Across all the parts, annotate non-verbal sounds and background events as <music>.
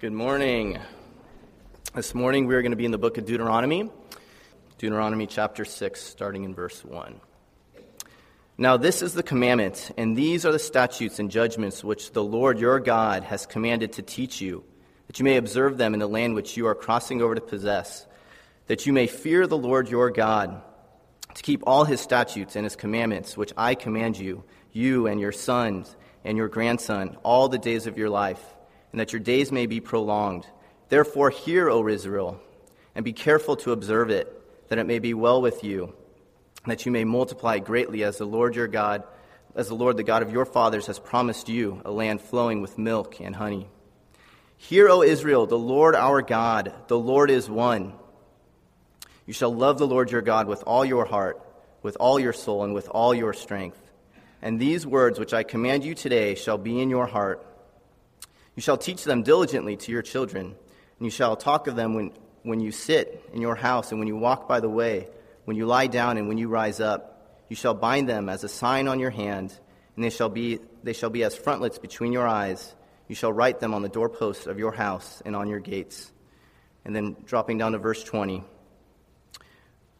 Good morning. This morning we are going to be in the book of Deuteronomy, Deuteronomy chapter 6, starting in verse 1. Now, this is the commandment, and these are the statutes and judgments which the Lord your God has commanded to teach you, that you may observe them in the land which you are crossing over to possess, that you may fear the Lord your God, to keep all his statutes and his commandments, which I command you, you and your sons and your grandson, all the days of your life and that your days may be prolonged. Therefore, hear, O Israel, and be careful to observe it, that it may be well with you, that you may multiply greatly as the Lord your God, as the Lord the God of your fathers has promised you, a land flowing with milk and honey. Hear, O Israel, the Lord our God, the Lord is one. You shall love the Lord your God with all your heart, with all your soul, and with all your strength. And these words which I command you today shall be in your heart you shall teach them diligently to your children, and you shall talk of them when, when you sit in your house, and when you walk by the way, when you lie down, and when you rise up. You shall bind them as a sign on your hand, and they shall be, they shall be as frontlets between your eyes. You shall write them on the doorposts of your house and on your gates. And then dropping down to verse 20.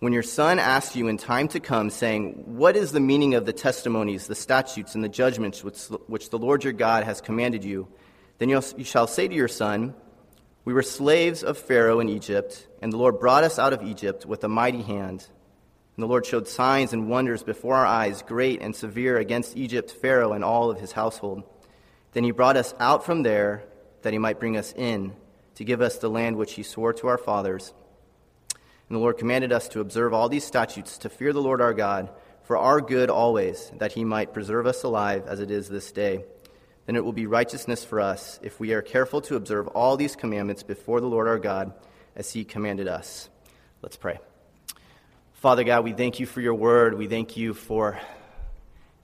When your son asks you in time to come, saying, What is the meaning of the testimonies, the statutes, and the judgments which, which the Lord your God has commanded you? Then you shall say to your son, We were slaves of Pharaoh in Egypt, and the Lord brought us out of Egypt with a mighty hand. And the Lord showed signs and wonders before our eyes, great and severe, against Egypt, Pharaoh, and all of his household. Then he brought us out from there, that he might bring us in, to give us the land which he swore to our fathers. And the Lord commanded us to observe all these statutes, to fear the Lord our God, for our good always, that he might preserve us alive as it is this day then it will be righteousness for us if we are careful to observe all these commandments before the Lord our God as he commanded us. Let's pray. Father God, we thank you for your word. We thank you for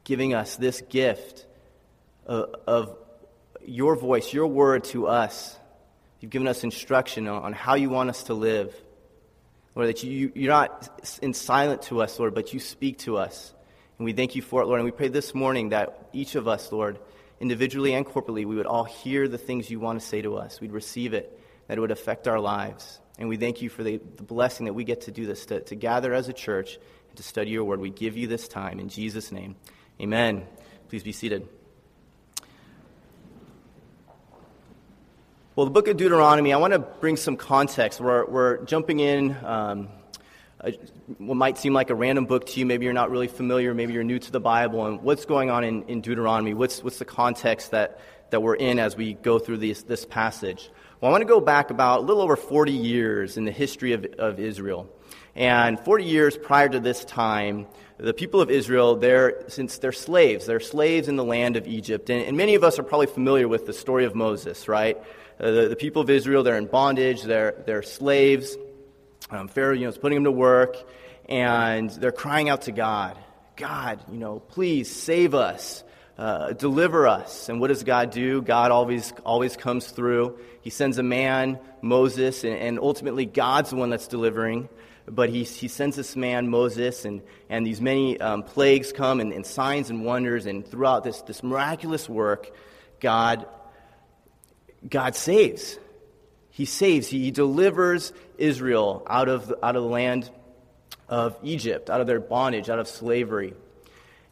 giving us this gift of, of your voice, your word to us. You've given us instruction on how you want us to live. Lord, that you, you're not in silent to us, Lord, but you speak to us. And we thank you for it, Lord. And we pray this morning that each of us, Lord, individually and corporately, we would all hear the things you want to say to us. We'd receive it, that it would affect our lives. And we thank you for the, the blessing that we get to do this, to, to gather as a church and to study your word. We give you this time in Jesus' name. Amen. Please be seated. Well, the book of Deuteronomy, I want to bring some context. We're, we're jumping in. Um, what might seem like a random book to you. Maybe you're not really familiar. Maybe you're new to the Bible. And what's going on in, in Deuteronomy? What's, what's the context that, that we're in as we go through this, this passage? Well, I want to go back about a little over 40 years in the history of, of Israel. And 40 years prior to this time, the people of Israel, they're, since they're slaves, they're slaves in the land of Egypt. And, and many of us are probably familiar with the story of Moses, right? Uh, the, the people of Israel, they're in bondage, they're, they're slaves. Um, Pharaoh, you know, is putting them to work, and they're crying out to God, God, you know, please save us, uh, deliver us. And what does God do? God always always comes through. He sends a man, Moses, and, and ultimately God's the one that's delivering. But he, he sends this man, Moses, and, and these many um, plagues come, and, and signs and wonders, and throughout this, this miraculous work, God, God saves. He saves, he delivers Israel out of, out of the land of Egypt, out of their bondage, out of slavery.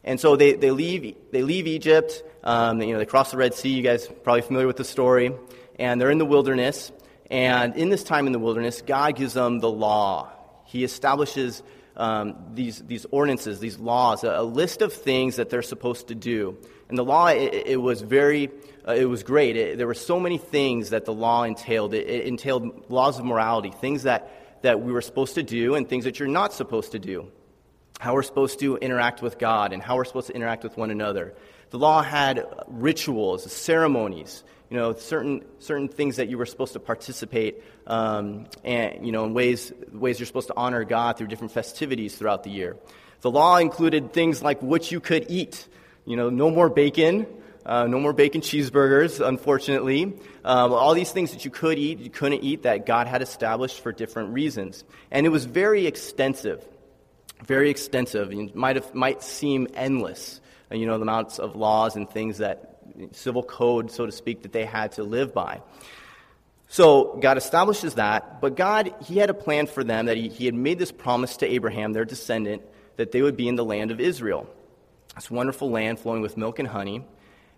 And so they, they, leave, they leave Egypt, um, you know, they cross the Red Sea. You guys probably familiar with the story. And they're in the wilderness. And in this time in the wilderness, God gives them the law. He establishes um, these, these ordinances, these laws, a, a, list of things that they're supposed to do. And the law, it, it was very, uh, it was great. It, there were so many things that the law entailed. It, it entailed laws of morality, things that, that we were supposed to do and things that you're not supposed to do. How we're supposed to interact with God and how we're supposed to interact with one another. The law had rituals, ceremonies, you know, certain, certain things that you were supposed to participate, um, and, you know, in ways, ways you're supposed to honor God through different festivities throughout the year. The law included things like what you could eat. You know, no more bacon, uh, no more bacon cheeseburgers, unfortunately. Um, all these things that you could eat, you couldn't eat, that God had established for different reasons. And it was very extensive. Very extensive. It might, have, might seem endless, uh, you know, the amounts of laws and things that, civil code, so to speak, that they had to live by. So God establishes that, but God, He had a plan for them that He, he had made this promise to Abraham, their descendant, that they would be in the land of Israel. This wonderful land flowing with milk and honey.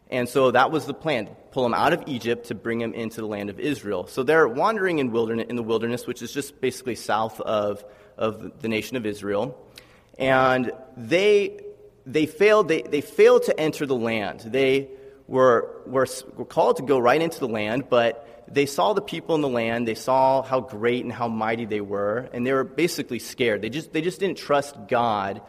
And so that was the plan pull them out of Egypt to bring them into the land of Israel. So they're wandering in, wilderness, in the wilderness, which is just basically south of, of the nation of Israel. And they, they, failed, they, they failed to enter the land. They were, were, were called to go right into the land, but they saw the people in the land, they saw how great and how mighty they were, and they were basically scared. They just, they just didn't trust God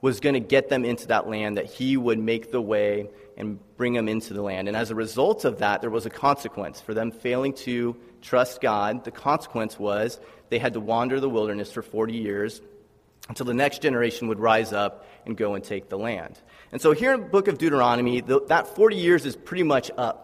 was going to get them into that land, that He would make the way and bring them into the land. And as a result of that, there was a consequence for them failing to trust God. The consequence was they had to wander the wilderness for 40 years until the next generation would rise up and go and take the land. And so here in the book of Deuteronomy, the, that 40 years is pretty much up.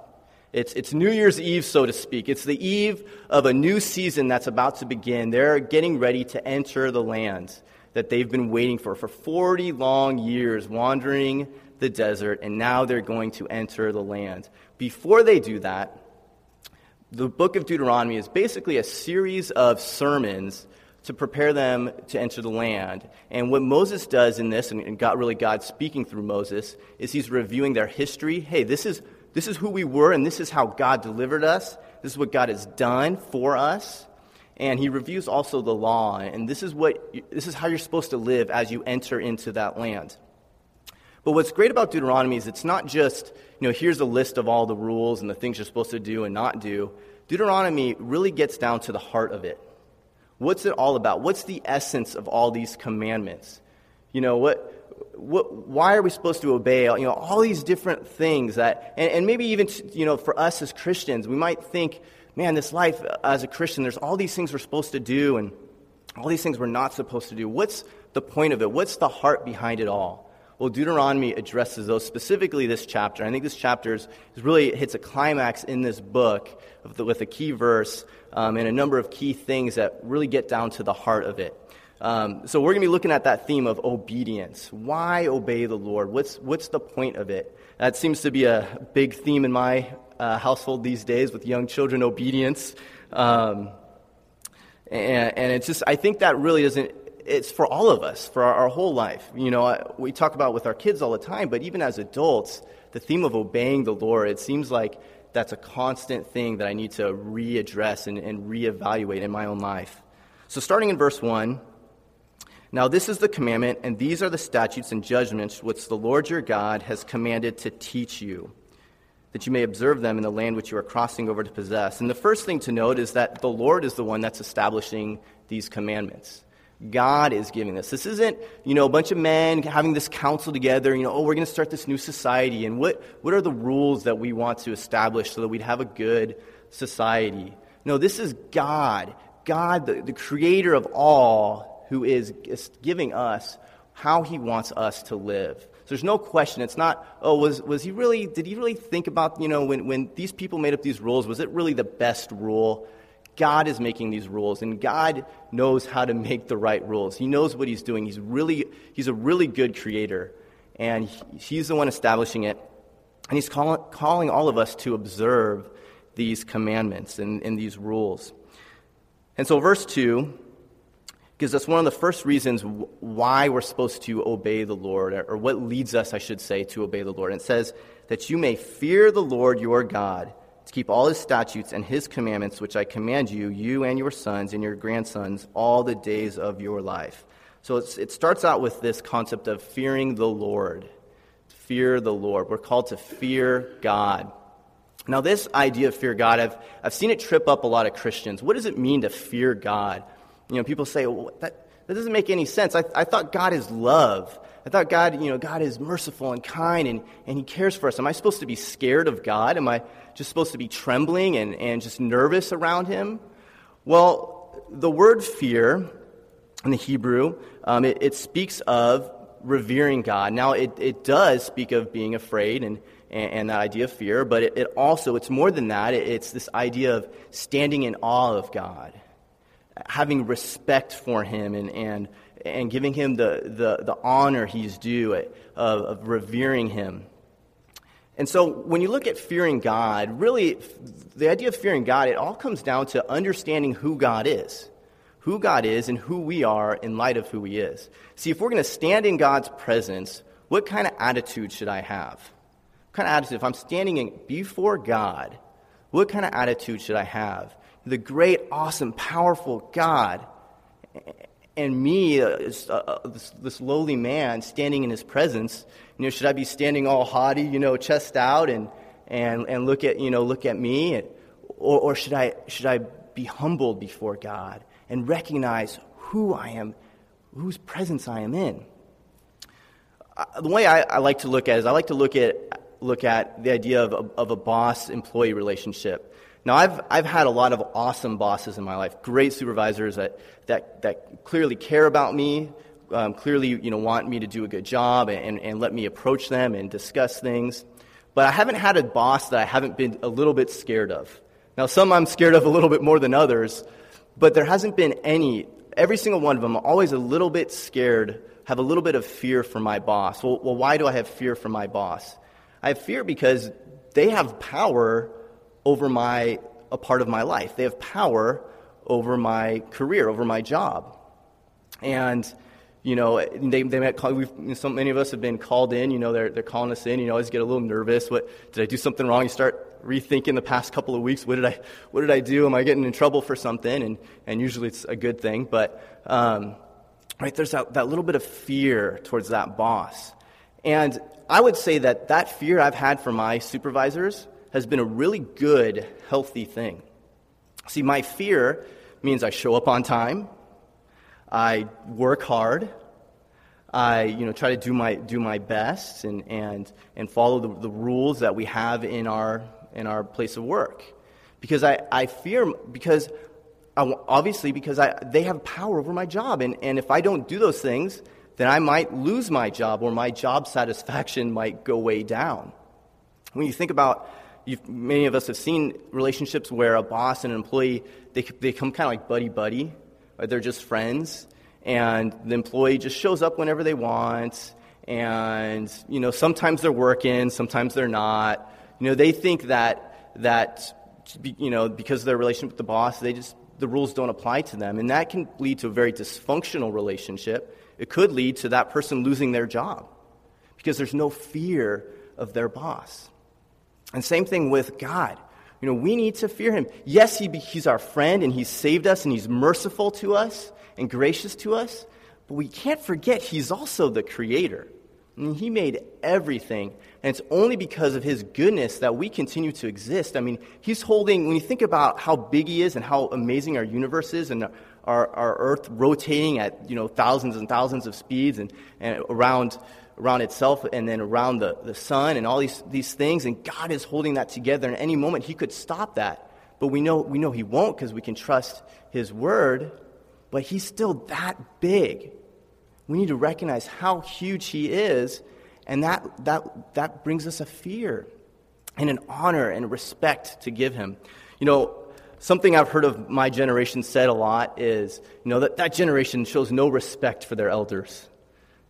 It's, it's New Year's Eve, so to speak. It's the eve of a new season that's about to begin. They're getting ready to enter the land that they've been waiting for for 40 long years, wandering the desert, and now they're going to enter the land. Before they do that, the book of Deuteronomy is basically a series of sermons to prepare them to enter the land. And what Moses does in this, and God, really God speaking through Moses, is he's reviewing their history. Hey, this is this is who we were, and this is how God delivered us. This is what God has done for us. And he reviews also the law, and this is, what, this is how you're supposed to live as you enter into that land. But what's great about Deuteronomy is it's not just, you know, here's a list of all the rules and the things you're supposed to do and not do. Deuteronomy really gets down to the heart of it. What's it all about? What's the essence of all these commandments? You know, what, what, why are we supposed to obey? You know, all these different things that, and, and maybe even, you know, for us as Christians, we might think, man, this life uh, as a Christian, there's all these things we're supposed to do and all these things we're not supposed to do. What's the point of it? What's the heart behind it all? Well, Deuteronomy addresses those, specifically this chapter. I think this chapter is, really hits a climax in this book the, with a key verse um, and a number of key things that really get down to the heart of it. Um, so we're going to be looking at that theme of obedience. Why obey the Lord? What's, what's the point of it? That seems to be a big theme in my uh, household these days with young children, obedience. Um, and, and it's just, I think that really doesn't, it's for all of us, for our, our whole life. You know, we talk about with our kids all the time, but even as adults, the theme of obeying the Lord, it seems like that's a constant thing that I need to readdress and, and reevaluate in my own life. So, starting in verse 1, now, this is the commandment, and these are the statutes and judgments which the Lord your God has commanded to teach you, that you may observe them in the land which you are crossing over to possess. And the first thing to note is that the Lord is the one that's establishing these commandments. God is giving this. This isn't, you know, a bunch of men having this council together, you know, oh, we're going to start this new society, and what, what are the rules that we want to establish so that we'd have a good society? No, this is God. God, the, the creator of all, who is giving us how he wants us to live. So there's no question. It's not, oh, was, was he really, did he really think about, you know, when, when these people made up these rules, was it really the best rule? God is making these rules, and God knows how to make the right rules. He knows what he's doing. He's, really, he's a really good creator, and he's the one establishing it. And he's call, calling all of us to observe these commandments and, and these rules. And so, verse 2 gives us one of the first reasons why we're supposed to obey the Lord, or what leads us, I should say, to obey the Lord. And it says, that you may fear the Lord your God, to keep all his statutes and his commandments, which I command you, you and your sons and your grandsons, all the days of your life. So it starts out with this concept of fearing the Lord. Fear the Lord. We're called to fear God. Now, this idea of fear God, I've, I've seen it trip up a lot of Christians. What does it mean to fear God? You know, people say, well, that, that doesn't make any sense. I, I thought God is love. I thought God, you know, God is merciful and kind and, and He cares for us. Am I supposed to be scared of God? Am I just supposed to be trembling and, and just nervous around Him? Well, the word fear in the Hebrew, um, it, it, speaks of revering God. Now, it, it does speak of being afraid and, and, and that idea of fear, but it, it also, it's more than that. it's this idea of standing in awe of God having respect for him and, and, and giving him the, the, the honor he's due of, of revering him. And so when you look at fearing God, really, the idea of fearing God, it all comes down to understanding who God is. Who God is and who we are in light of who He is. See, if we're going to stand in God's presence, what kind of attitude should I have? What kind of attitude? If I'm standing in, before God, what kind of attitude should I have? The great, awesome, powerful God, and me, uh, uh, uh, this, this, lowly man, standing in His presence, you know, should I be standing all haughty, you know, chest out and, and, and look at, you know, look at me? Or, or should, I, should I be humbled before God and recognize who I am, whose presence I am in? Uh, the way I, I, like to look at it is I like to look at, look at the idea of a, of a boss-employee relationship. Now, I've, I've had a lot of awesome bosses in my life, great supervisors that, that, that clearly care about me, um, clearly you know, want me to do a good job and, and let me approach them and discuss things. But I haven't had a boss that I haven't been a little bit scared of. Now, some I'm scared of a little bit more than others, but there hasn't been any, every single one of them, I'm always a little bit scared, have a little bit of fear for my boss. Well, well why do I have fear for my boss? I have fear because they have power over my, a part of my life. They have power over my career, over my job. And you know, they, they might call, we've, so many of us have been called in, you know, they're, they're calling us in, you know, always get a little nervous. What, did I do something wrong? You start rethinking the past couple of weeks. What did I, what did I do? Am I getting in trouble for something? And, and usually it's a good thing. But, um, right, there's that, that little bit of fear towards that boss. And I would say that that fear I've had for my supervisors has been a really good, healthy thing. See, my fear means I show up on time. I work hard. I you know, try to do my, do my best and, and, and follow the, the rules that we have in our, in our place of work. Because I, I fear, because I, obviously, because I, they have power over my job. And, and if I don't do those things, then I might lose my job or my job satisfaction <laughs> might go way down. When you think about, many of us have seen relationships where a boss and an employee, they, they come kind of like buddy buddy they're just friends, and the employee just shows up whenever they want, and you know sometimes they're working, sometimes they're not. You know they think that that you know because of their relationship with the boss, they just the rules don't apply to them, and that can lead to a very dysfunctional relationship. It could lead to that person losing their job because there's no fear of their boss. And same thing with God. You know, we need to fear him. Yes, he, he's our friend and he's saved us and he's merciful to us and gracious to us, but we can't forget he's also the creator. I mean, he made everything, and it's only because of his goodness that we continue to exist. I mean, he's holding, when you think about how big he is and how amazing our universe is and our, our earth rotating at, you know, thousands and thousands of speeds and, and around around itself and then around the, the sun and all these, these things. And God is holding that together. And any moment, He could stop that. But we know, we know He won't because we can trust His word. But He's still that big. We need to recognize how huge He is. And that, that, that brings us a fear and an honor and respect to give Him. You know, something I've heard of my generation said a lot is, you know, that that generation shows no respect for their elders.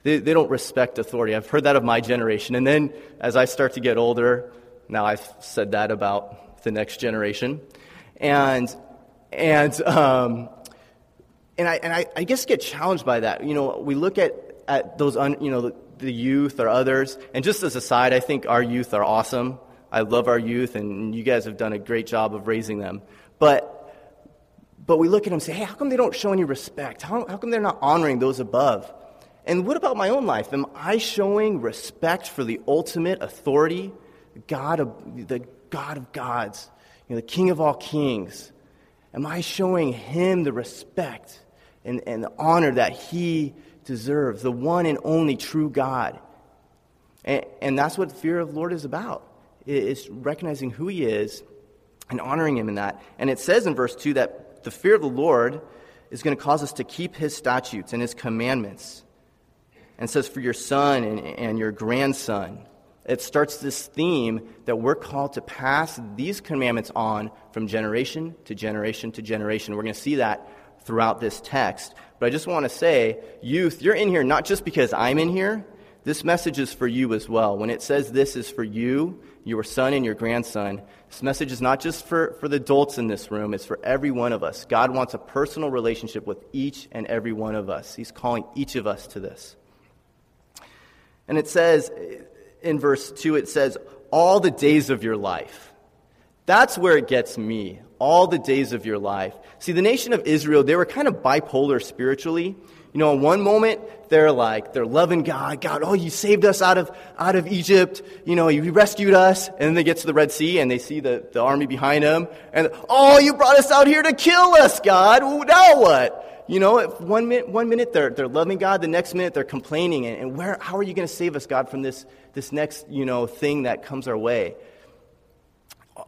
They, they don't respect authority. I've heard that of my generation. And then as I start to get older, now I've said that about the next generation. And, and, um, and, I, and I, I guess get challenged by that. You know, we look at, at those, un, you know, the, the youth or others. And just as a side, I think our youth are awesome. I love our youth, and you guys have done a great job of raising them. But but we look at them and say, hey, how come they don't show any respect? How, how come they're not honoring those above? And what about my own life? Am I showing respect for the ultimate authority, God of, the God of gods, you know, the King of all kings? Am I showing him the respect and, and the honor that he deserves, the one and only true God? And, and that's what fear of the Lord is about. It's recognizing who he is and honoring him in that. And it says in verse 2 that the fear of the Lord is going to cause us to keep his statutes and his commandments and says, For your son and, and your grandson. It starts this theme that we're called to pass these commandments on from generation to generation to generation. We're going to see that throughout this text. But I just want to say, youth, you're in here not just because I'm in here. this message is for you as well. When it says this is for you, your son and your grandson, this message is not just for, for the adults in this room, it's for every one of us. God wants a personal relationship with each and every one of us. He's calling each of us to this. And it says in verse 2, it says, all the days of your life. That's where it gets me. All the days of your life. See, the nation of Israel, they were kind of bipolar spiritually. You know, in one moment, they're like, they're loving God. God, oh, you saved us out of, out of Egypt. You know, you rescued us. And then they get to the Red Sea and they see the, the army behind them. And, oh, you brought us out here to kill us, God. Now what? You know, one minute, one minute they're, they're loving God, the next minute they're complaining. And, and where, how are you going to save us, God, from this, this next, you know, thing that comes our way?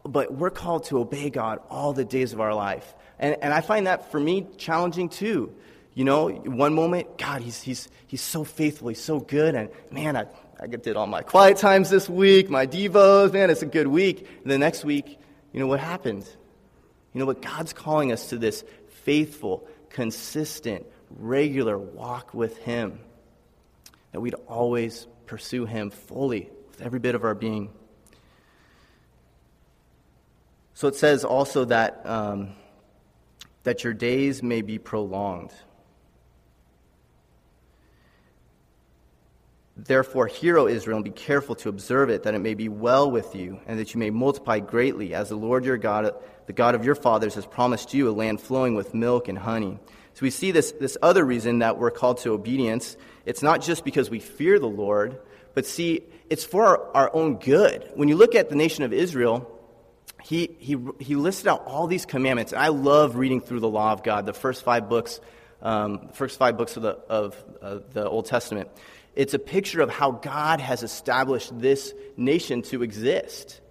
But we're called to obey God all the days of our life. And, and I find that for me challenging too. You know, one moment, God, he's, he's, he's so faithful, he's so good, and man, I, I did all my quiet times this week, my devos, man, it's a good week. And the next week, you know what happened? You know what? God's calling us to this faithful, consistent, regular walk with Him. That we'd always pursue Him fully with every bit of our being. So it says also that, um, that your days may be prolonged. Therefore, hear, O Israel, and be careful to observe it, that it may be well with you, and that you may multiply greatly, as the Lord your God, the God of your fathers, has promised you a land flowing with milk and honey. So we see this, this other reason that we're called to obedience. It's not just because we fear the Lord, but see, it's for our, our own good. When you look at the nation of Israel, he, he, he listed out all these commandments. And I love reading through the law of God, the first five books, um, first five books of the, of uh, the Old Testament. It's a picture of how God has established this nation to exist.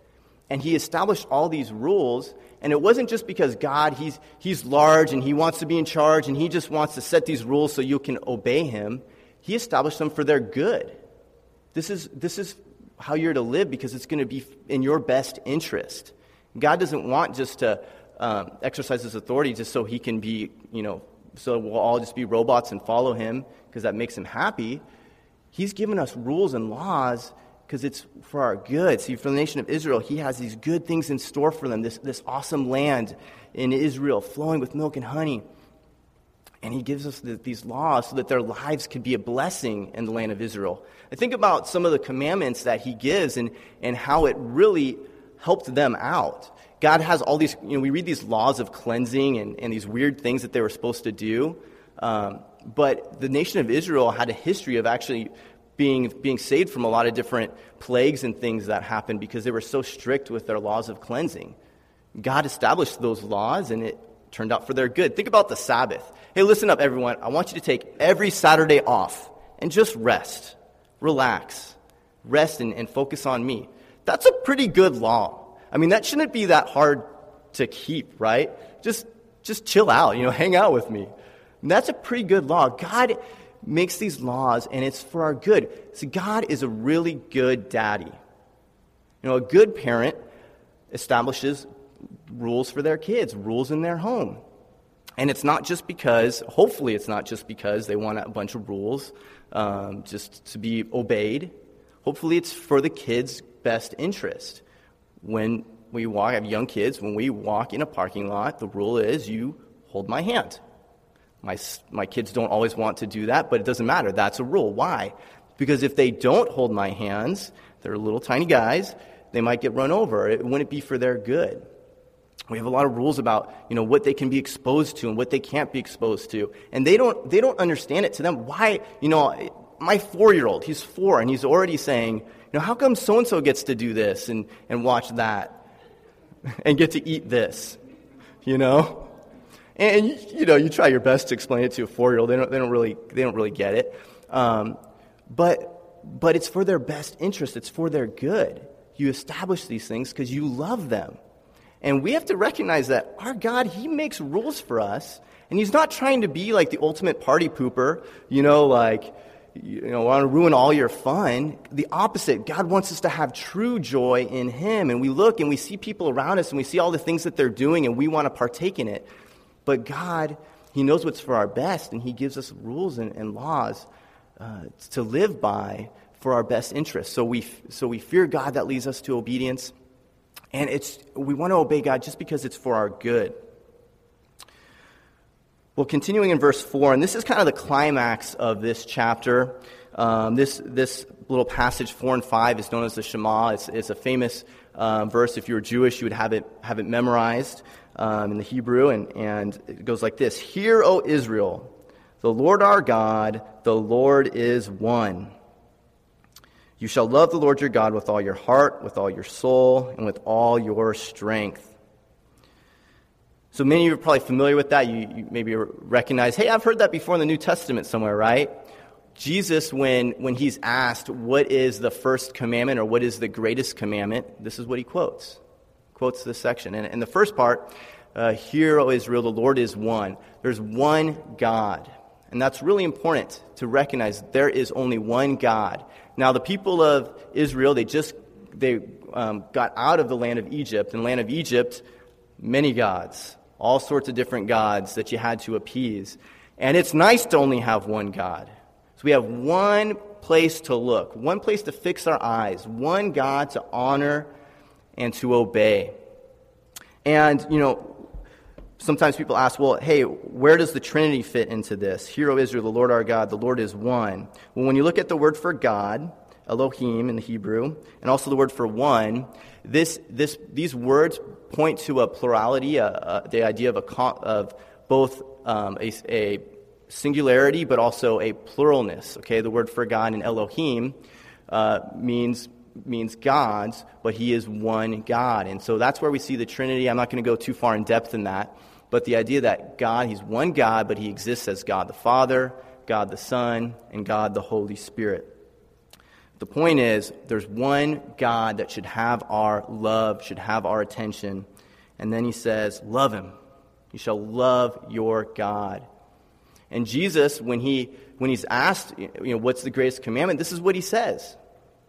And he established all these rules, and it wasn't just because God, he's, he's large and he wants to be in charge and he just wants to set these rules so you can obey him. He established them for their good. This is, this is how you're to live because it's going to be in your best interest. God doesn't want just to um, exercise his authority just so he can be, you know, so we'll all just be robots and follow him because that makes him happy. He's given us rules and laws because it's for our good. See, for the nation of Israel, he has these good things in store for them, this, this awesome land in Israel flowing with milk and honey. And he gives us the, these laws so that their lives could be a blessing in the land of Israel. I think about some of the commandments that he gives and, and how it really helped them out. God has all these, you know, we read these laws of cleansing and, and these weird things that they were supposed to do. Um, but the nation of Israel had a history of actually being, being saved from a lot of different plagues and things that happened because they were so strict with their laws of cleansing. God established those laws and it turned out for their good. Think about the Sabbath. Hey, listen up, everyone. I want you to take every Saturday off and just rest, relax, rest and, and focus on me. That's a pretty good law. I mean, that shouldn't be that hard to keep, right? Just, just chill out, you know, <laughs> hang out with me. And that's a pretty good law. God makes these laws and it's for our good. See, God is a really good daddy. You know, a good parent establishes rules for their kids, rules in their home. And it's not just because, hopefully, it's not just because they want a bunch of rules um, just to be obeyed. Hopefully, it's for the kids' best interest. When we walk, I have young kids, when we walk in a parking lot, the rule is you hold my hand. My, my kids don't always want to do that, but it doesn't matter. That's a rule. Why? Because if they don't hold my hands, they're little tiny guys, they might get run over. It wouldn't be for their good. We have a lot of rules about, you know, what they can be exposed to and what they can't be exposed to. And they don't, they don't understand it to them. Why, you know, my four-year-old, he's four, and he's already saying, you know, how come so-and-so gets to do this and, and watch that and get to eat this, you know? And, you know, you try your best to explain it to a four-year-old. They don't, they don't, really, they don't really get it. Um, but, but it's for their best interest. It's for their good. You establish these things because you love them. And we have to recognize that our God, He makes rules for us. And He's not trying to be like the ultimate party pooper, you know, like, you know, want to ruin all your fun. The opposite. God wants us to have true joy in Him. And we look and we see people around us and we see all the things that they're doing and we want to partake in it. But God, He knows what's for our best, and He gives us rules and, and laws uh, to live by for our best interest. So we, so we fear God, that leads us to obedience. And it's, we want to obey God just because it's for our good. Well, continuing in verse 4, and this is kind of the climax of this chapter. Um, this, this little passage, 4 and 5, is known as the Shema. It's, it's a famous um, verse. If you were Jewish, you would have it, have it memorized um, in the Hebrew. And, and it goes like this Hear, O Israel, the Lord our God, the Lord is one. You shall love the Lord your God with all your heart, with all your soul, and with all your strength. So many of you are probably familiar with that. You, you, maybe recognize, hey, I've heard that before in the New Testament somewhere, right? Jesus, when, when he's asked what is the first commandment or what is the greatest commandment, this is what he quotes. Quotes this section. And, and the first part, uh, Hear, O Israel, the Lord is one. There's one God. And that's really important to recognize there is only one God. Now, the people of Israel, they just they um, got out of the land of Egypt. In the land of Egypt, many gods all sorts of different gods that you had to appease. And it's nice to only have one God. So we have one place to look, one place to fix our eyes, one God to honor and to obey. And, you know, sometimes people ask, well, hey, where does the Trinity fit into this? Hear, O Israel, the Lord our God, the Lord is one. Well, when you look at the word for God, Elohim in the Hebrew, and also the word for one, this, this, these words point to a plurality, the idea of, a, of both um, a, a, singularity but also a pluralness. Okay, the word for God in Elohim uh, means means gods, but He is one God, and so that's where we see the Trinity. I'm not going to go too far in depth in that, but the idea that God, He's one God, but He exists as God the Father, God the Son, and God the Holy Spirit. The point is, there's one God that should have our love, should have our attention. And then he says, Love him. You shall love your God. And Jesus, when, he, when he's asked, you know, what's the greatest commandment, this is what he says.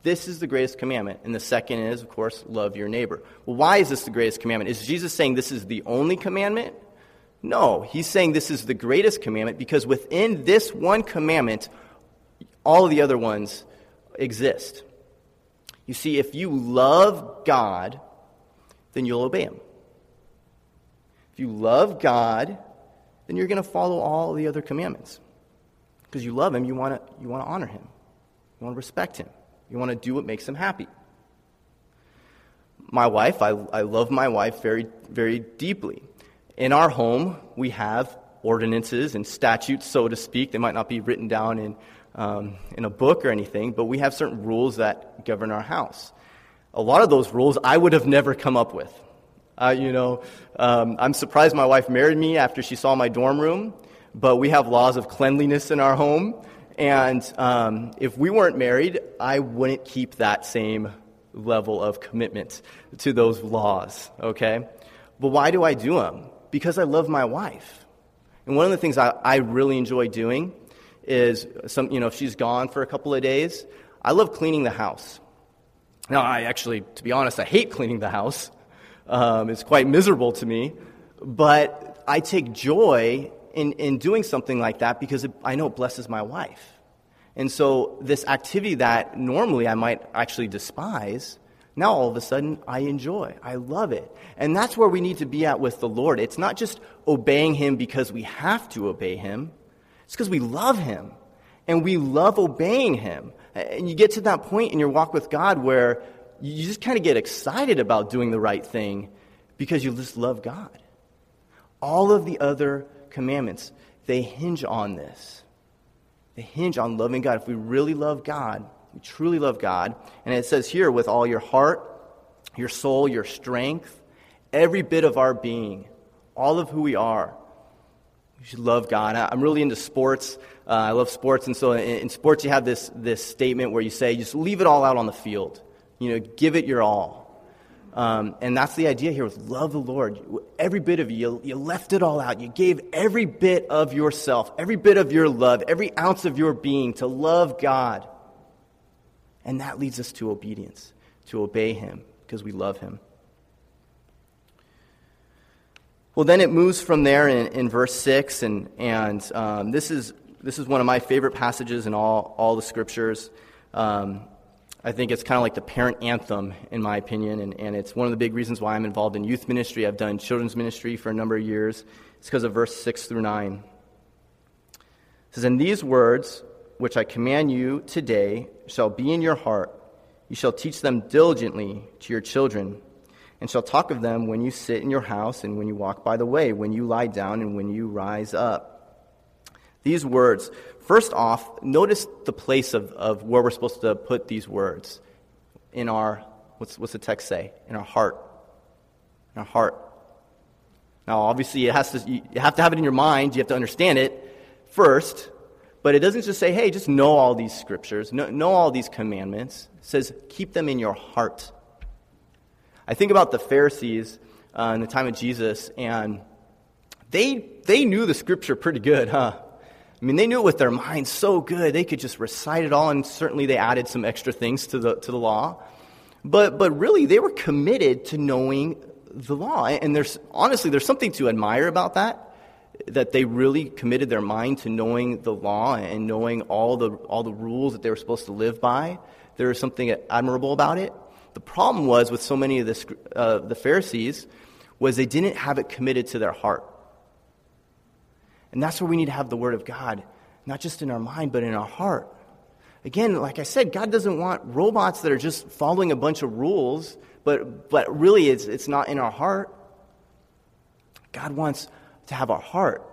This is the greatest commandment. And the second is, of course, love your neighbor. Well, why is this the greatest commandment? Is Jesus saying this is the only commandment? No, he's saying this is the greatest commandment because within this one commandment, all of the other ones exist. You see, if you love God, then you'll obey Him. If you love God, then you're going to follow all the other commandments. Because you love Him, you want to you want to honor Him, you want to respect Him, you want to do what makes them happy. My wife, I, I love my wife very, very deeply. In our home, we have ordinances and statutes, so to speak. They might not be written down in um, in a book or anything, but we have certain rules that govern our house. A lot of those rules I would have never come up with. Uh, you know, um, I'm surprised my wife married me after she saw my dorm room, but we have laws of cleanliness in our home. And um, if we weren't married, I wouldn't keep that same level of commitment to those laws, okay? But why do I do them? Because I love my wife. And one of the things I, I really enjoy doing is some, you know, if she's gone for a couple of days, I love cleaning the house. Now, I actually, to be honest, I hate cleaning the house. Um, it's quite miserable to me, but I take joy in, in doing something like that because it, I know it blesses my wife. And so, this activity that normally I might actually despise, now all of a sudden I enjoy. I love it. And that's where we need to be at with the Lord. It's not just obeying Him because we have to obey Him, it's because we love Him and we love obeying Him. And you get to that point in your walk with God where you just kind of get excited about doing the right thing because you just love God. All of the other commandments, they hinge on this. They hinge on loving God. If we really love God, we truly love God, and it says here, with all your heart, your soul, your strength, every bit of our being, all of who we are, you should love God. I'm really into sports. Uh, I love sports, and so in, in, sports, you have this, this statement where you say, just leave it all out on the field. You know, give it your all. Um, and that's the idea here with love the Lord. Every bit of you, you left it all out. You gave every bit of yourself, every bit of your love, every ounce of your being to love God. And that leads us to obedience, to obey Him, because we love Him. Well, then it moves from there in, in verse 6, and, and um, this, is, this is one of my favorite passages in all, all the scriptures. Um, I think it's kind of like the parent anthem, in my opinion, and, and it's one of the big reasons why I'm involved in youth ministry. I've done children's ministry for a number of years. It's because of verse 6 through 9. It says, And these words, which I command you today, shall be in your heart. You shall teach them diligently to your children, and shall talk of them when you sit in your house, and when you walk by the way, when you lie down, and when you rise up. These words, first off, notice the place of, of where we're supposed to put these words. In our, what's, what's the text say? In our heart. In our heart. Now, obviously, it has to, you have to have it in your mind. You have to understand it first. But it doesn't just say, hey, just know all these scriptures, know, know all these commandments. It says, keep them in your heart. I think about the Pharisees uh, in the time of Jesus, and they, they knew the scripture pretty good, huh? I mean, they knew it with their minds so good. They could just recite it all, and certainly they added some extra things to the, to the law. But, but really, they were committed to knowing the law. And there's, honestly, there's something to admire about that, that they really committed their mind to knowing the law and knowing all the, all the rules that they were supposed to live by. There was something admirable about it. The problem was with so many of the, uh, the Pharisees was they didn't have it committed to their heart. And that's where we need to have the Word of God, not just in our mind, but in our heart. Again, like I said, God doesn't want robots that are just following a bunch of rules, but, but really it's, it's not in our heart. God wants to have our heart.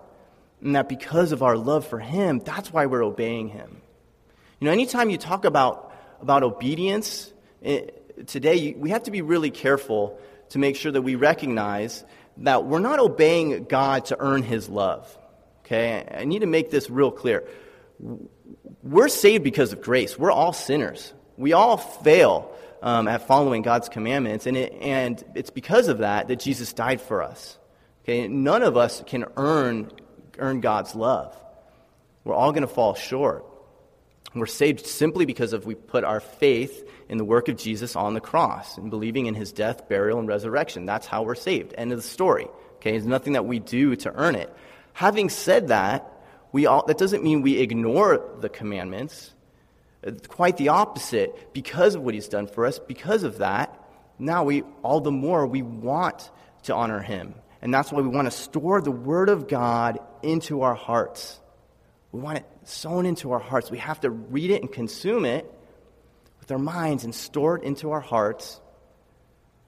And that because of our love for Him, that's why we're obeying Him. You know, anytime you talk about, about obedience, it, eh, today we have to be really careful to make sure that we recognize that we're not obeying God to earn His love. Okay? I need to make this real clear. We're saved because of grace. We're all sinners. We all fail um, at following God's commandments, and, it, and it's because of that that Jesus died for us. Okay? None of us can earn, earn God's love. We're all going to fall short. We're saved simply because of we put our faith in the work of Jesus on the cross and believing in his death, burial, and resurrection. That's how we're saved. End of the story. Okay? There's nothing that we do to earn it. Having said that, we all, that doesn't mean we ignore the commandments. Quite the opposite. Because of what he's done for us, because of that, now we all the more we want to honor him. And that's why we want to store the word of God into our hearts. We want it sown into our hearts. We have to read it and consume it with our minds and store it into our hearts.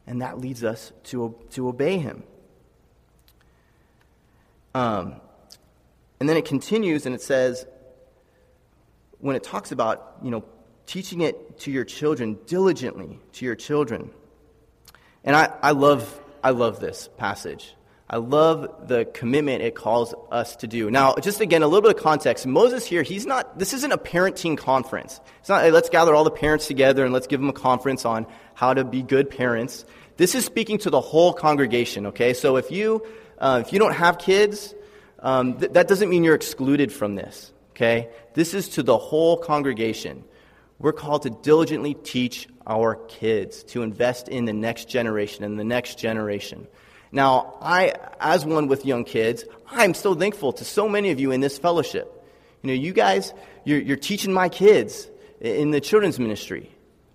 And that leads us to, to obey him. Um, and then it continues and it says, when it talks about, you know, teaching it to your children diligently to your children. And I, I love I love this passage. I love the commitment it calls us to do. Now, just again, a little bit of context. Moses here, he's not, this isn't a parenting conference. It's not, hey, let's gather all the parents together and let's give them a conference on how to be good parents. This is speaking to the whole congregation, okay? So if you uh, if you don't have kids, um, th- that doesn't mean you're excluded from this, okay? This is to the whole congregation. We're called to diligently teach our kids, to invest in the next generation and the next generation. Now, I, as one with young kids, I'm so thankful to so many of you in this fellowship. You know, you guys, you're, you're teaching my kids in the children's ministry.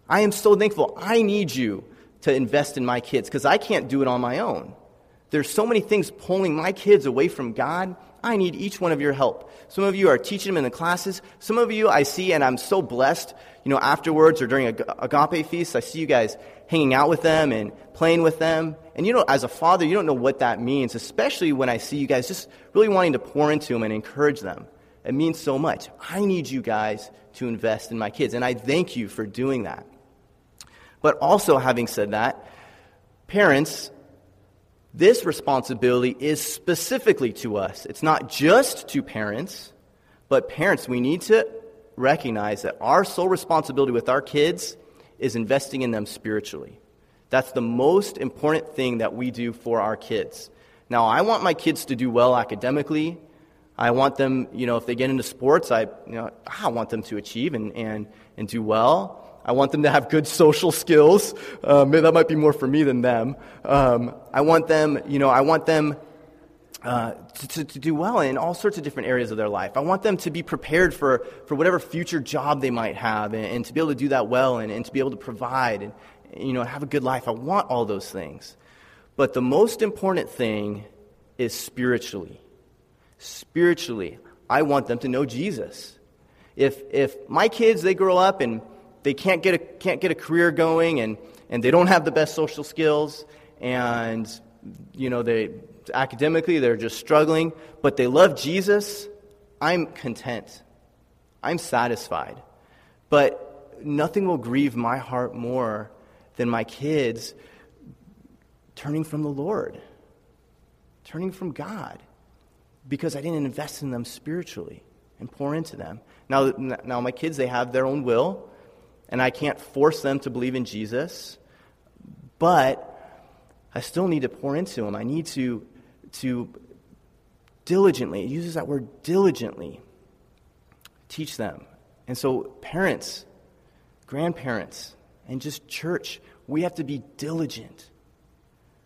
I am so thankful. I need you to invest in my kids because I can't do it on my own. There's so many things pulling my kids away from God. I need each one of your help. Some of you are teaching them in the classes. Some of you I see, and I'm so blessed, you know, afterwards or during agape feast, I see you guys hanging out with them and playing with them. And you know, as a father, you don't know what that means, especially when I see you guys just really wanting to pour into them and encourage them. It means so much. I need you guys to invest in my kids, and I thank you for doing that. But also, having said that, parents, this responsibility is specifically to us. It's not just to parents, but parents, we need to recognize that our sole responsibility with our kids is investing in them spiritually. That's the most important thing that we do for our kids. Now, I want my kids to do well academically. I want them, you know, if they get into sports, I, you know, I want them to achieve and, and, and do well. I want them to have good social skills. Um, that might be more for me than them. Um, I want them, you know, I want them uh, to, to, do well in all sorts of different areas of their life. I want them to be prepared for, for whatever future job they might have and, and to be able to do that well and, and to be able to provide and you know, have a good life. I want all those things. But the most important thing is spiritually. Spiritually, I want them to know Jesus. If, if my kids, they grow up and they can't get a, can't get a career going and, and they don't have the best social skills and, you know, they, academically they're just struggling, but they love Jesus, I'm content. I'm satisfied. But nothing will grieve my heart more than my kids turning from the Lord, turning from God, because I didn't invest in them spiritually and pour into them. Now, now my kids, they have their own will, and I can't force them to believe in Jesus, but I still need to pour into them. I need to to diligently, it uses that word diligently, teach them. And so, parents, grandparents, and just church, we have to be diligent.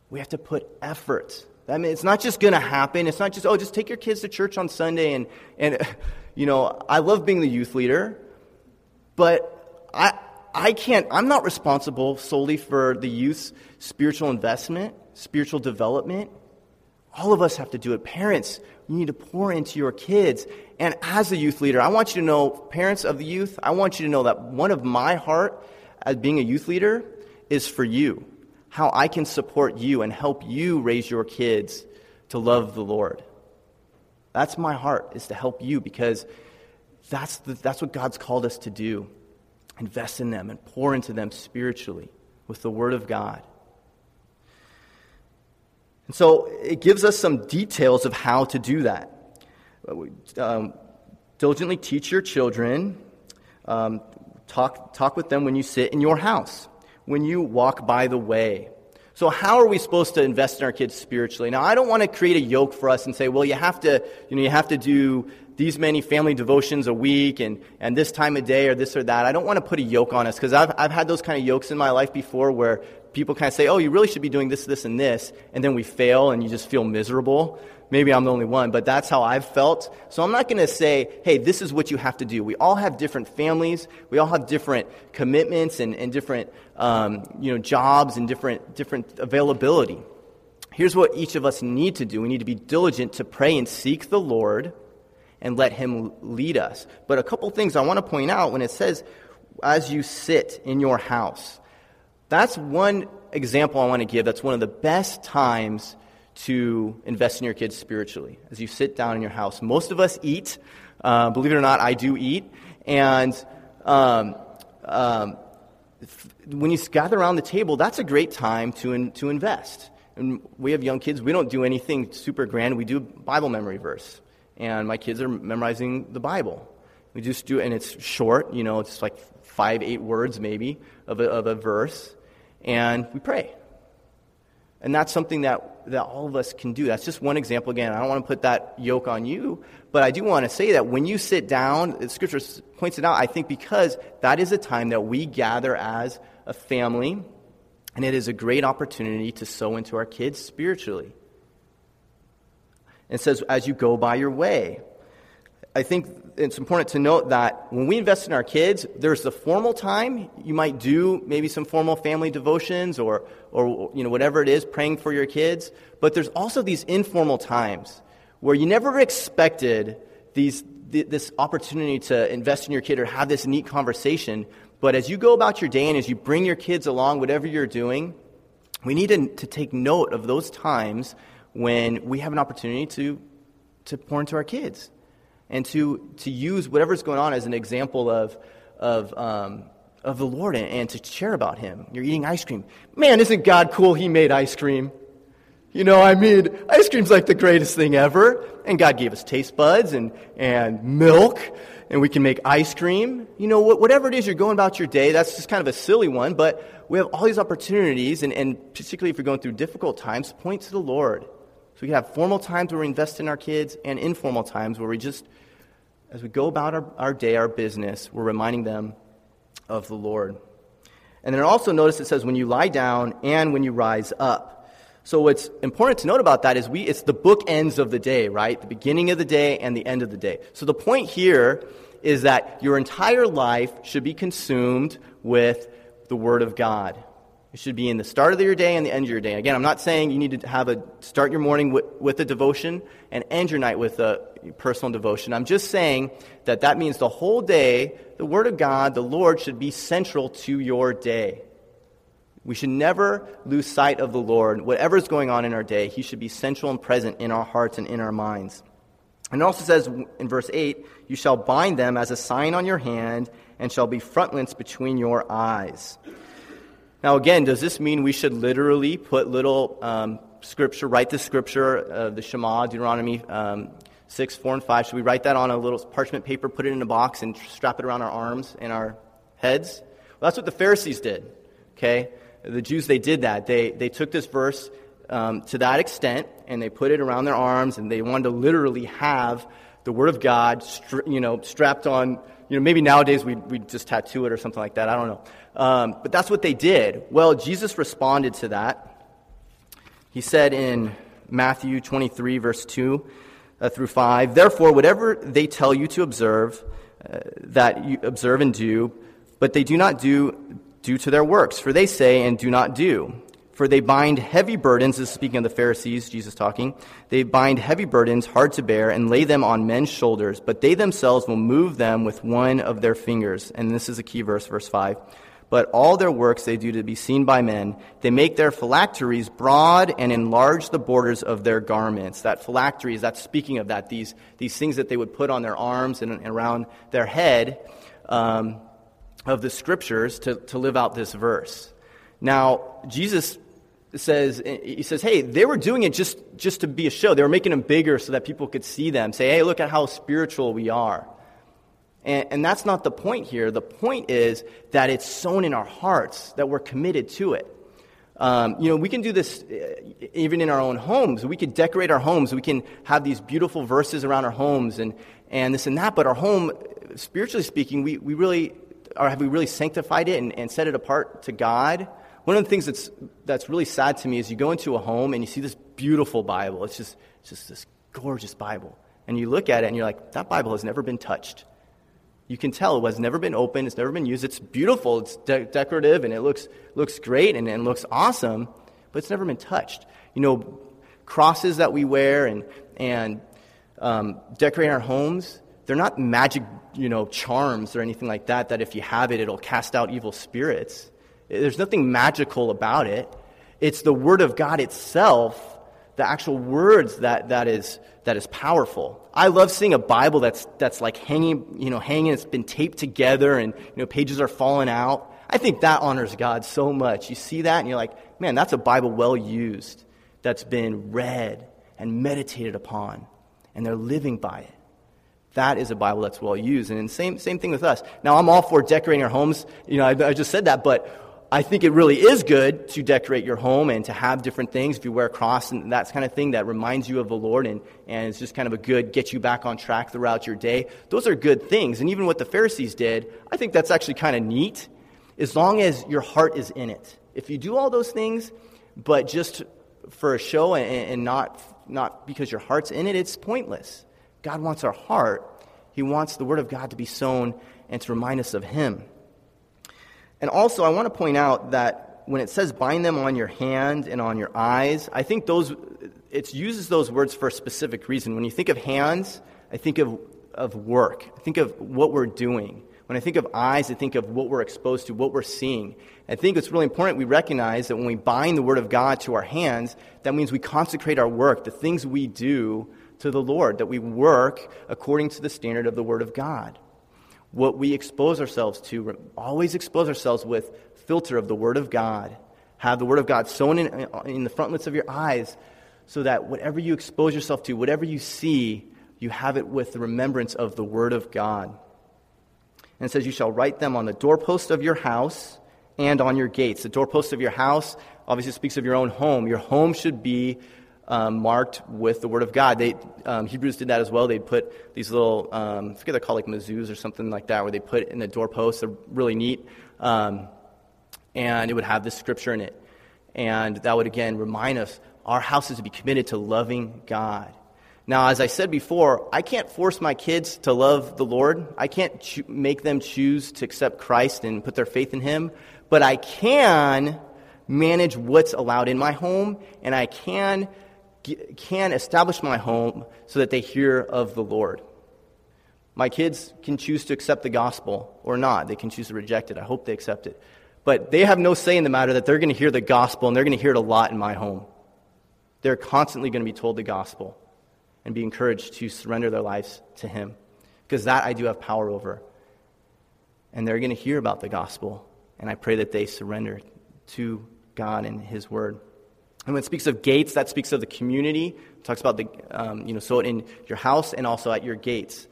We have to put effort. I mean, it's not just going to happen. It's not just, oh, just take your kids to church on Sunday. And, and <laughs> you know, I love being the youth leader, but I, I can't, I'm not responsible solely for the youth's spiritual investment, spiritual development. All of us have to do it. Parents, you need to pour into your kids. And as a youth leader, I want you to know, parents of the youth, I want you to know that one of my heart as being a youth leader is for you. How I can support you and help you raise your kids to love the Lord. That's my heart, is to help you because that's, the, that's what God's called us to do. Invest in them and pour into them spiritually with the Word of God. And so it gives us some details of how to do that. Um, diligently teach your children. Um, talk, talk with them when you sit in your house, when you walk by the way. So, how are we supposed to invest in our kids spiritually? Now, I don't want to create a yoke for us and say, well, you have to, you know, you have to do these many family devotions a week and, and this time of day or this or that. I don't want to put a yoke on us because I've, I've had those kind of yokes in my life before where people kind of say, oh, you really should be doing this, this, and this, and then we fail and you just feel miserable. Maybe I'm the only one, but that's how I've felt. So I'm not going to say, hey, this is what you have to do. We all have different families. We all have different commitments and, and different um, you know, jobs and different, different availability. Here's what each of us need to do we need to be diligent to pray and seek the Lord and let Him lead us. But a couple things I want to point out when it says, as you sit in your house. That's one example I want to give. That's one of the best times to invest in your kids spiritually as you sit down in your house. Most of us eat. Uh, believe it or not, I do eat. And um, um, when you gather around the table, that's a great time to, in, to invest. And we have young kids. We don't do anything super grand. We do Bible memory verse. And my kids are memorizing the Bible. We just do, and it's short, you know, it's like five, eight words maybe of a, of a verse and we pray. And that's something that, that all of us can do. That's just one example. Again, I don't want to put that yoke on you, but I do want to say that when you sit down, scripture points it out, I think because that is a time that we gather as a family, and it is a great opportunity to sow into our kids spiritually. It says, as you go by your way. I think it's important to note that when we invest in our kids, there's the formal time. You might do maybe some formal family devotions or, or you know, whatever it is, praying for your kids. But there's also these informal times where you never expected these, this opportunity to invest in your kid or have this neat conversation. But as you go about your day and as you bring your kids along, whatever you're doing, we need to, to take note of those times when we have an opportunity to, to pour into our kids and to, to use whatever's going on as an example of, of, um, of the Lord and, and to share about Him. You're eating ice cream. Man, isn't God cool? He made ice cream. You know, I mean, ice cream's like the greatest thing ever. And God gave us taste buds and, and milk, and we can make ice cream. You know, whatever it is you're going about your day, that's just kind of a silly one, but we have all these opportunities, and, and particularly if you're going through difficult times, point to the Lord. So we can have formal times where we invest in our kids and informal times where we just as we go about our, our day, our business, we're reminding them of the Lord. And then also notice it says when you lie down and when you rise up. So what's important to note about that is we it's the bookends of the day, right? The beginning of the day and the end of the day. So the point here is that your entire life should be consumed with the Word of God. It should be in the start of your day and the end of your day. Again, I'm not saying you need to have a start your morning with, with a devotion and end your night with a personal devotion. I'm just saying that that means the whole day, the Word of God, the Lord, should be central to your day. We should never lose sight of the Lord. Whatever is going on in our day, He should be central and present in our hearts and in our minds. And it also says in verse 8, You shall bind them as a sign on your hand and shall be frontlets between your eyes. Now, again, does this mean we should literally put little um, scripture, write the scripture, uh, the Shema, Deuteronomy um, 6, 4, and 5? Should we write that on a little parchment paper, put it in a box, and strap it around our arms and our heads? Well, that's what the Pharisees did. Okay? The Jews, they did that. They, they took this verse um, to that extent, and they put it around their arms, and they wanted to literally have the Word of God, you know, strapped on. You know, maybe nowadays we we just tattoo it or something like that. I don't know. Um, but that's what they did. Well, Jesus responded to that. He said in Matthew 23, verse 2 uh, through 5, Therefore, whatever they tell you to observe, uh, that you observe and do, but they do not do due to their works, for they say and do not do. For they bind heavy burdens, this is speaking of the Pharisees, Jesus talking. They bind heavy burdens, hard to bear, and lay them on men's shoulders, but they themselves will move them with one of their fingers. And this is a key verse, verse 5 but all their works they do to be seen by men. They make their phylacteries broad and enlarge the borders of their garments. That phylacteries, that's speaking of that, these, these things that they would put on their arms and, and around their head um, of the scriptures to, to live out this verse. Now, Jesus says, he says, hey, they were doing it just, just to be a show. They were making them bigger so that people could see them, say, hey, look at how spiritual we are. And, and that's not the point here. The point is that it's sown in our hearts, that we're committed to it. Um, you know, we can do this uh, even in our own homes. We could decorate our homes. We can have these beautiful verses around our homes and, and this and that. But our home, spiritually speaking, we, we really, or have we really sanctified it and, and set it apart to God? One of the things that's, that's really sad to me is you go into a home and you see this beautiful Bible. It's just, it's just this gorgeous Bible. And you look at it and you're like, that Bible has never been touched. You can tell it has never been opened, it's never been used. It's beautiful, it's de- decorative, and it looks, looks great and, and looks awesome, but it's never been touched. You know, crosses that we wear and, and um, decorate our homes, they're not magic, you know, charms or anything like that, that if you have it, it'll cast out evil spirits. There's nothing magical about it. It's the Word of God itself the actual words that, that, is, that is powerful. I love seeing a Bible that's, that's like hanging, you know, hanging, it's been taped together and, you know, pages are falling out. I think that honors God so much. You see that and you're like, man, that's a Bible well used, that's been read and meditated upon, and they're living by it. That is a Bible that's well used. And same, same thing with us. Now, I'm all for decorating our homes. You know, I, I just said that, but I think it really is good to decorate your home and to have different things. If you wear a cross and that kind of thing that reminds you of the Lord and, and it's just kind of a good get you back on track throughout your day, those are good things. And even what the Pharisees did, I think that's actually kind of neat as long as your heart is in it. If you do all those things, but just for a show and, and not, not because your heart's in it, it's pointless. God wants our heart, He wants the Word of God to be sown and to remind us of Him. And also, I want to point out that when it says bind them on your hand and on your eyes, I think those, it uses those words for a specific reason. When you think of hands, I think of, of work. I think of what we're doing. When I think of eyes, I think of what we're exposed to, what we're seeing. I think it's really important we recognize that when we bind the Word of God to our hands, that means we consecrate our work, the things we do to the Lord, that we work according to the standard of the Word of God what we expose ourselves to. Always expose ourselves with filter of the Word of God. Have the Word of God sown in, in the frontlets of your eyes so that whatever you expose yourself to, whatever you see, you have it with the remembrance of the Word of God. And it says, You shall write them on the doorpost of your house and on your gates. The doorpost of your house obviously speaks of your own home. Your home should be um, marked with the Word of God. They, um, Hebrews did that as well. They put these little, um, I forget they're called like mezuzahs or something like that, where they put in the doorposts. They're really neat. Um, and it would have this scripture in it. And that would again remind us our house is to be committed to loving God. Now, as I said before, I can't force my kids to love the Lord. I can't cho- make them choose to accept Christ and put their faith in Him. But I can manage what's allowed in my home, and I can, can establish my home so that they hear of the Lord. My kids can choose to accept the gospel or not. They can choose to reject it. I hope they accept it. But they have no say in the matter that they're going to hear the gospel, and they're going to hear it a lot in my home. They're constantly going to be told the gospel and be encouraged to surrender their lives to Him. Because that I do have power over. And they're going to hear about the gospel. And I pray that they surrender to God and His Word. And when it speaks of gates, that speaks of the community. It talks about the, um, you know, so in your house and also at your gates.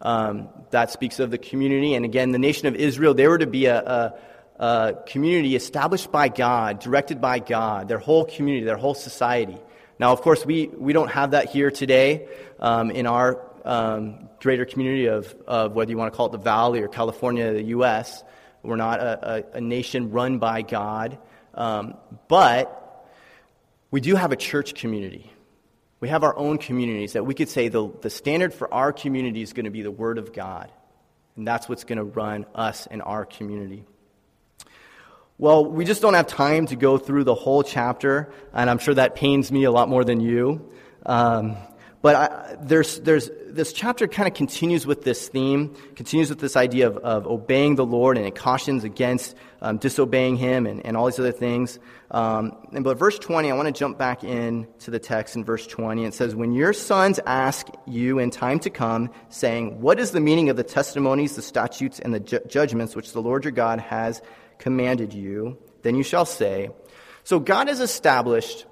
Um, that speaks of the community. And again, the nation of Israel, they were to be a, a, a community established by God, directed by God, their whole community, their whole society. Now, of course, we, we don't have that here today um, in our um, greater community of, of whether you want to call it the Valley or California, the U.S. We're not a, a, a nation run by God. Um, but we do have a church community. We have our own communities that we could say the, the standard for our community is going to be the Word of God. And that's what's going to run us and our community. Well, we just don't have time to go through the whole chapter, and I'm sure that pains me a lot more than you. Um, but I, there's, there's, this chapter kind of continues with this theme, continues with this idea of, of obeying the Lord, and it cautions against um, disobeying Him and, and all these other things. Um, and, but verse 20, I want to jump back in to the text in verse 20. It says, When your sons ask you in time to come, saying, What is the meaning of the testimonies, the statutes, and the ju- judgments which the Lord your God has commanded you, then you shall say. So God has established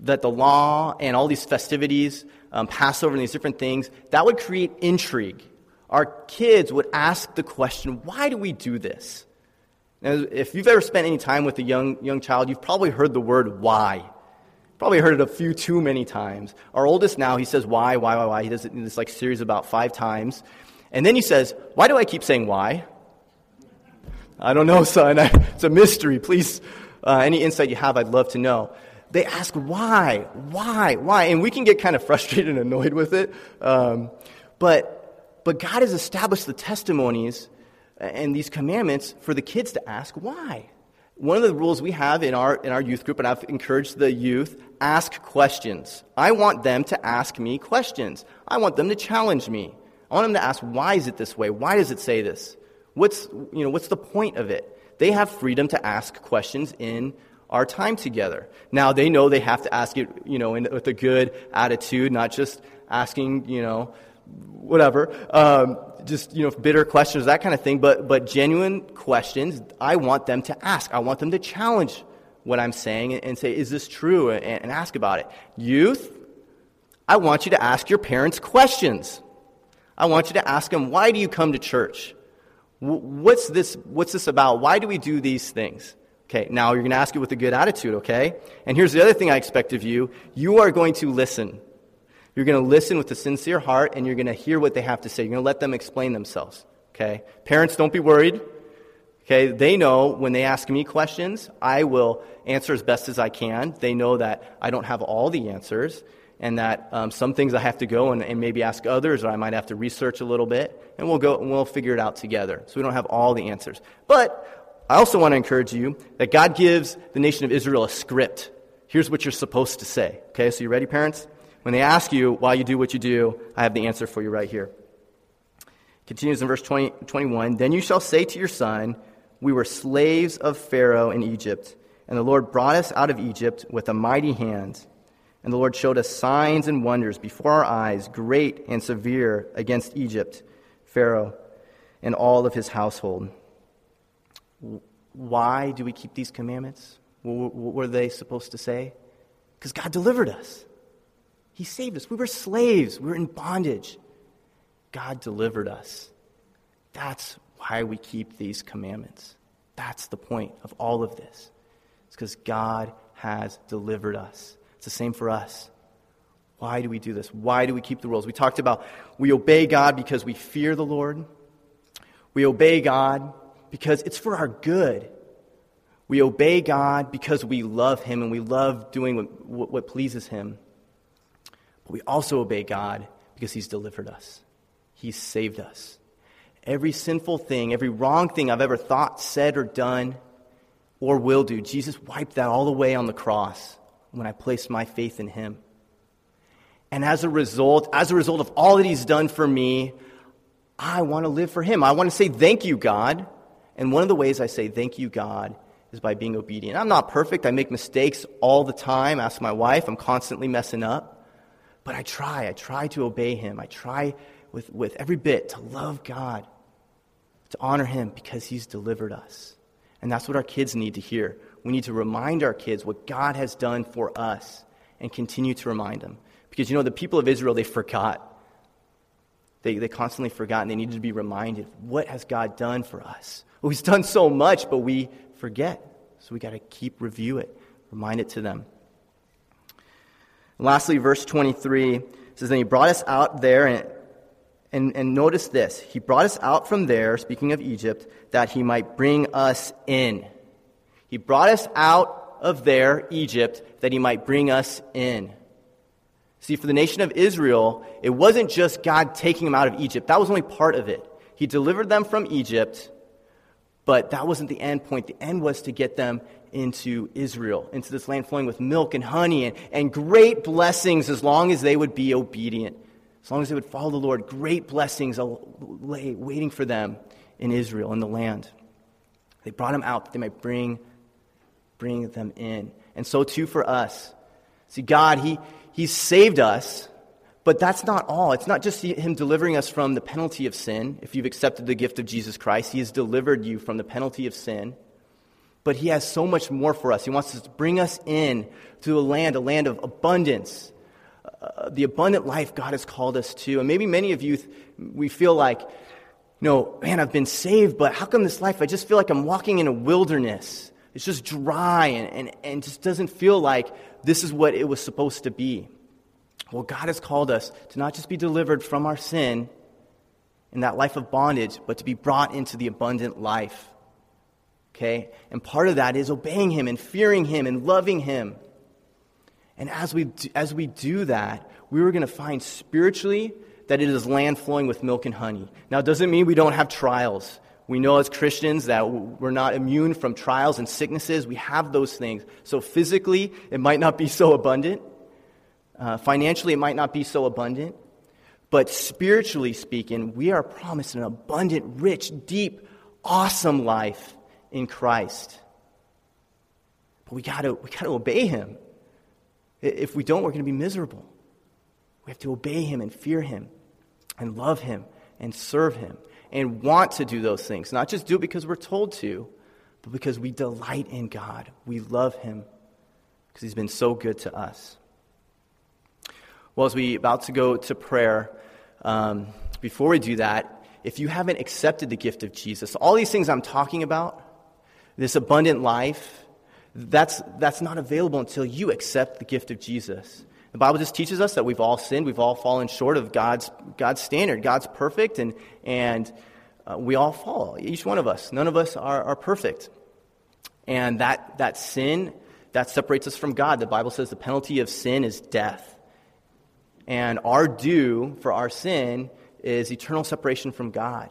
that the law and all these festivities, um, Passover and these different things, that would create intrigue. Our kids would ask the question, why do we do this? Now, if you've ever spent any time with a young, young child, you've probably heard the word why. Probably heard it a few too many times. Our oldest now, he says why, why, why, why. He does it in this like series about five times. And then he says, why do I keep saying why? I don't know, son. <laughs> It's a mystery. Please, uh, any insight you have, I'd love to know. They ask why, why, why, and we can get kind of <laughs> frustrated and annoyed with it. Um, but, but God has established the testimonies and these commandments for the kids to ask why. One of the rules we have in our, in our youth group, and I've encouraged the youth, ask questions. I want them to ask me questions. I want them to challenge me. I want them to ask, why is it this way? Why does it say this? What's, you know, what's the point of it? They have freedom to ask questions in our time together. Now, they know they have to ask it, you know, in, with a good attitude, not just asking, you know, whatever, um, just, you know, bitter questions, that kind of thing, but, but genuine questions, I want them to ask. I want them to challenge what I'm saying and, and say, is this true? And, and ask about it. Youth, I want you to ask your parents questions. I want you to ask them, why do you come to church? What's this, what's this about? Why do we do these things? Okay, now you're going to ask it with a good attitude, okay? And here's the other thing I expect of you you are going to listen. You're going to listen with a sincere heart and you're going to hear what they have to say. You're going to let them explain themselves, okay? Parents, don't be worried. Okay, they know when they ask me questions, I will answer as best as I can. They know that I don't have all the answers and that um, some things I have to go and, and, maybe ask others, or I might have to research a little bit, and we'll go and we'll figure it out together. So we don't have all the answers. But I also want to encourage you that God gives the nation of Israel a script. Here's what you're supposed to say. Okay, so you ready, parents? When they ask you why you do what you do, I have the answer for you right here. Continues in verse 20, 21 Then you shall say to your son, We were slaves of Pharaoh in Egypt, and the Lord brought us out of Egypt with a mighty hand and the Lord showed us signs and wonders before our eyes, great and severe, against Egypt, Pharaoh, and all of his household. Why do we keep these commandments? What were they supposed to say? Because God delivered us. He saved us. We were slaves, we were in bondage. God delivered us. That's why we keep these commandments. That's the point of all of this. It's because God has delivered us. It's the same for us. Why do we do this? Why do we keep the rules? We talked about we obey God because we fear the Lord. We obey God because it's for our good. We obey God because we love Him and we love doing what, what, pleases Him. But we also obey God because He's delivered us, He's saved us. Every sinful thing, every wrong thing I've ever thought, said, or done, or will do, Jesus wiped that all away on the cross when I placed my faith in Him. And as a result, as a result of all that He's done for me, I want to live for Him. I want to say, Thank you, God. And one of the ways I say, Thank you, God, is by being obedient. I'm not perfect. I make mistakes all the time. Ask my wife. I'm constantly messing up. But I try. I try to obey Him. I try with, with every bit to love God, to honor Him because He's delivered us. And that's what our kids need to hear. We need to remind our kids what God has done for us and continue to remind them. Because you know, the people of Israel, they forgot. They, they constantly forgot and they needed to be reminded what has God done for us? Well, He's done so much, but we forget. So we got to keep review it, remind it to them. And lastly, verse 23 says, Then he brought us out there, and, and, and notice this. He brought us out from there, speaking of Egypt, that he might bring us in. He brought us out of there, Egypt, that he might bring us in. See, for the nation of Israel, it wasn't just God taking them out of Egypt. That was only part of it. He delivered them from Egypt, but that wasn't the end point. The end was to get them into Israel, into this land flowing with milk and honey and, and great blessings as long as they would be obedient, as long as they would follow the Lord. Great blessings lay waiting for them in Israel, in the land. They brought them out that they might bring, bring them in. And so too for us. See, God, He, He's saved us but that's not all. It's not just Him delivering us from the penalty of sin. If you've accepted the gift of Jesus Christ, He has delivered you from the penalty of sin. But He has so much more for us. He wants to bring us in to a land, a land of abundance, uh, the abundant life God has called us to. And maybe many of you, we feel like, know, man, I've been saved, but how come this life, I just feel like I'm walking in a wilderness. It's just dry and, and, and just doesn't feel like this is what it was supposed to be. Well, God has called us to not just be delivered from our sin in that life of bondage, but to be brought into the abundant life. Okay? And part of that is obeying Him and fearing Him and loving Him. And as we do, as we do that, we are going to find spiritually that it is land flowing with milk and honey. Now, it doesn't mean we don't have trials. We know as Christians that we're not immune from trials and sicknesses. We have those things. So physically, it might not be so abundant. Uh, financially, it might not be so abundant, but spiritually speaking, we are promised an abundant, rich, deep, awesome life in Christ. But we got we got to obey Him. If we don't, we're going to be miserable. We have to obey Him and fear Him and love Him and serve Him and want to do those things. Not just do it because we're told to, but because we delight in God. We love Him because He's been so good to us. Well, as we about to go to prayer, um, before we do that, if you haven't accepted the gift of Jesus, all these things I'm talking about, this abundant life, that's, that's not available until you accept the gift of Jesus. The Bible just teaches us that we've all sinned, we've all fallen short of God's, God's standard. God's perfect, and, and uh, we all fall, each one of us. None of us are, are perfect. And that, that sin, that separates us from God. The Bible says the penalty of sin is death. And our due for our sin is eternal separation from God.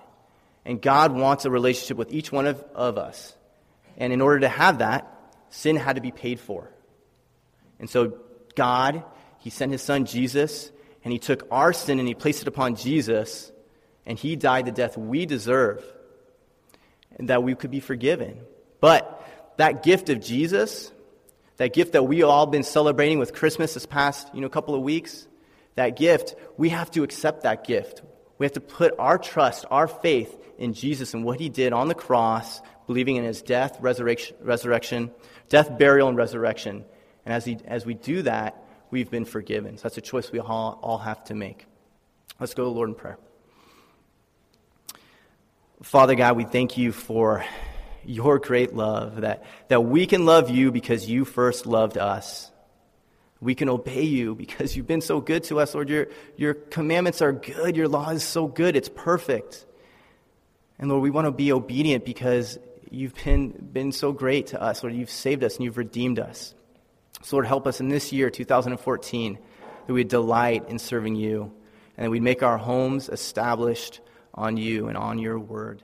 And God wants a relationship with each one of, of us. And in order to have that, sin had to be paid for. And so God, He sent His Son Jesus, and He took our sin and He placed it upon Jesus, and He died the death we deserve, and that we could be forgiven. But that gift of Jesus, that gift that we all been celebrating with Christmas this past you know, couple of weeks, that gift, we have to accept that gift. We have to put our trust, our faith in Jesus and what he did on the cross, believing in his death, resurrection, resurrection death, burial, and resurrection. And as, he, as we do that, we've been forgiven. So that's a choice we all, all have to make. Let's go to the Lord in prayer. Father God, we thank you for your great love, that, that we can love you because you first loved us. We can obey you because you've been so good to us, Lord. Your, your commandments are good. Your law is so good. It's perfect. And Lord, we want to be obedient because you've been, been so great to us. Lord, you've saved us and you've redeemed us. So, Lord, help us in this year, 2014, that we delight in serving you and that we make our homes established on you and on your word.